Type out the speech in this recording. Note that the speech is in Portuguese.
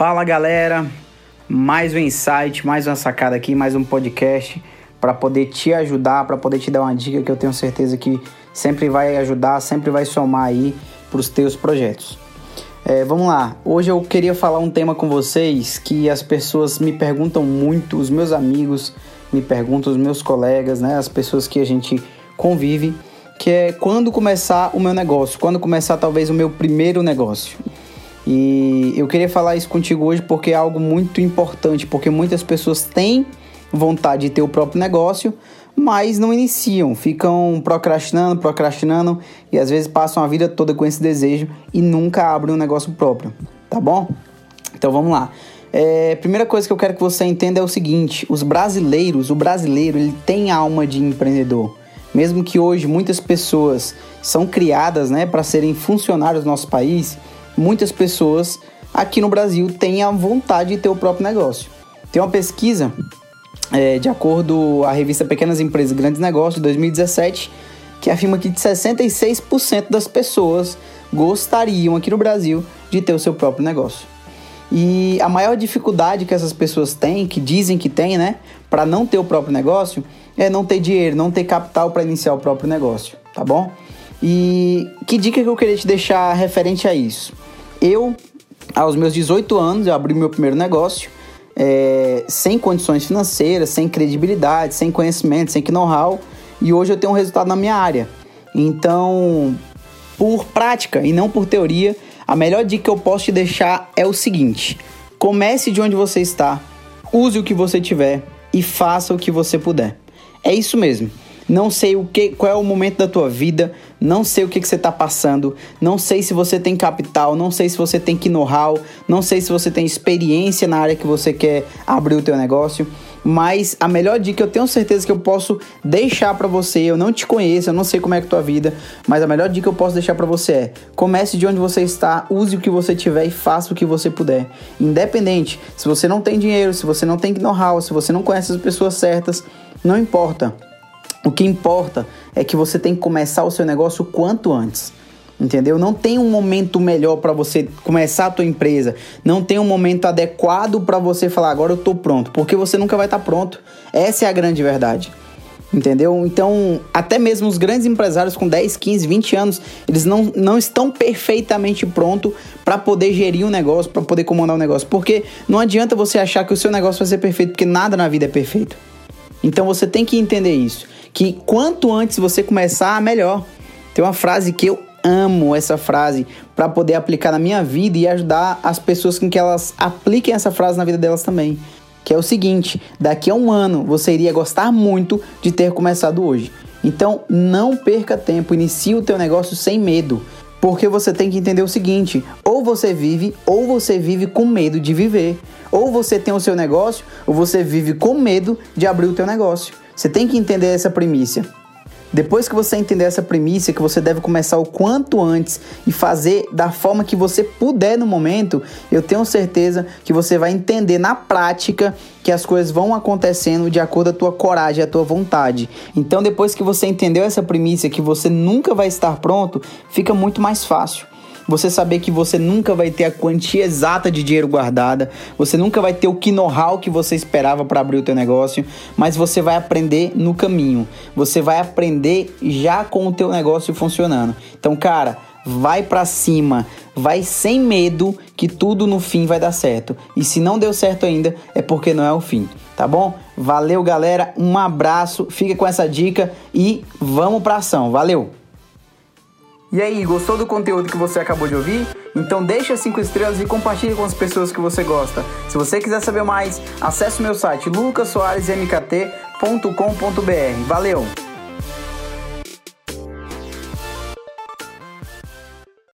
Fala galera, mais um insight, mais uma sacada aqui, mais um podcast para poder te ajudar, para poder te dar uma dica que eu tenho certeza que sempre vai ajudar, sempre vai somar aí para os teus projetos. É, vamos lá, hoje eu queria falar um tema com vocês que as pessoas me perguntam muito, os meus amigos me perguntam, os meus colegas, né, as pessoas que a gente convive, que é quando começar o meu negócio, quando começar talvez o meu primeiro negócio. E eu queria falar isso contigo hoje porque é algo muito importante, porque muitas pessoas têm vontade de ter o próprio negócio, mas não iniciam, ficam procrastinando, procrastinando e às vezes passam a vida toda com esse desejo e nunca abrem um negócio próprio, tá bom? Então vamos lá. É, primeira coisa que eu quero que você entenda é o seguinte: os brasileiros, o brasileiro, ele tem alma de empreendedor. Mesmo que hoje muitas pessoas são criadas, né, para serem funcionários do nosso país, muitas pessoas aqui no Brasil têm a vontade de ter o próprio negócio. Tem uma pesquisa, é, de acordo a revista Pequenas Empresas e Grandes Negócios, de 2017, que afirma que 66% das pessoas gostariam aqui no Brasil de ter o seu próprio negócio. E a maior dificuldade que essas pessoas têm, que dizem que têm, né, para não ter o próprio negócio, é não ter dinheiro, não ter capital para iniciar o próprio negócio, tá bom? E que dica que eu queria te deixar referente a isso? Eu, aos meus 18 anos, eu abri meu primeiro negócio, é, sem condições financeiras, sem credibilidade, sem conhecimento, sem know-how, e hoje eu tenho um resultado na minha área. Então, por prática e não por teoria, a melhor dica que eu posso te deixar é o seguinte: comece de onde você está, use o que você tiver e faça o que você puder. É isso mesmo não sei o que, qual é o momento da tua vida, não sei o que, que você está passando, não sei se você tem capital, não sei se você tem know-how, não sei se você tem experiência na área que você quer abrir o teu negócio, mas a melhor dica eu tenho certeza que eu posso deixar para você, eu não te conheço, eu não sei como é que é a tua vida, mas a melhor dica que eu posso deixar para você é: comece de onde você está, use o que você tiver e faça o que você puder. Independente, se você não tem dinheiro, se você não tem know-how, se você não conhece as pessoas certas, não importa. O que importa é que você tem que começar o seu negócio quanto antes. Entendeu? Não tem um momento melhor para você começar a tua empresa. Não tem um momento adequado para você falar agora eu tô pronto, porque você nunca vai estar tá pronto. Essa é a grande verdade. Entendeu? Então, até mesmo os grandes empresários com 10, 15, 20 anos, eles não, não estão perfeitamente prontos para poder gerir um negócio, para poder comandar um negócio. Porque não adianta você achar que o seu negócio vai ser perfeito, porque nada na vida é perfeito. Então você tem que entender isso que quanto antes você começar, melhor. Tem uma frase que eu amo essa frase para poder aplicar na minha vida e ajudar as pessoas com que elas apliquem essa frase na vida delas também. Que é o seguinte: daqui a um ano você iria gostar muito de ter começado hoje. Então não perca tempo, inicie o teu negócio sem medo. Porque você tem que entender o seguinte: ou você vive, ou você vive com medo de viver. Ou você tem o seu negócio, ou você vive com medo de abrir o teu negócio. Você tem que entender essa primícia. Depois que você entender essa primícia, que você deve começar o quanto antes e fazer da forma que você puder no momento, eu tenho certeza que você vai entender na prática que as coisas vão acontecendo de acordo com a tua coragem, a tua vontade. Então, depois que você entendeu essa primícia, que você nunca vai estar pronto, fica muito mais fácil. Você saber que você nunca vai ter a quantia exata de dinheiro guardada, você nunca vai ter o know-how que você esperava para abrir o teu negócio, mas você vai aprender no caminho. Você vai aprender já com o teu negócio funcionando. Então, cara, vai para cima, vai sem medo que tudo no fim vai dar certo. E se não deu certo ainda, é porque não é o fim, tá bom? Valeu, galera. Um abraço. Fica com essa dica e vamos para ação. Valeu. E aí, gostou do conteúdo que você acabou de ouvir? Então deixa 5 estrelas e compartilhe com as pessoas que você gosta. Se você quiser saber mais, acesse o meu site lucassoaresmkt.com.br. Valeu!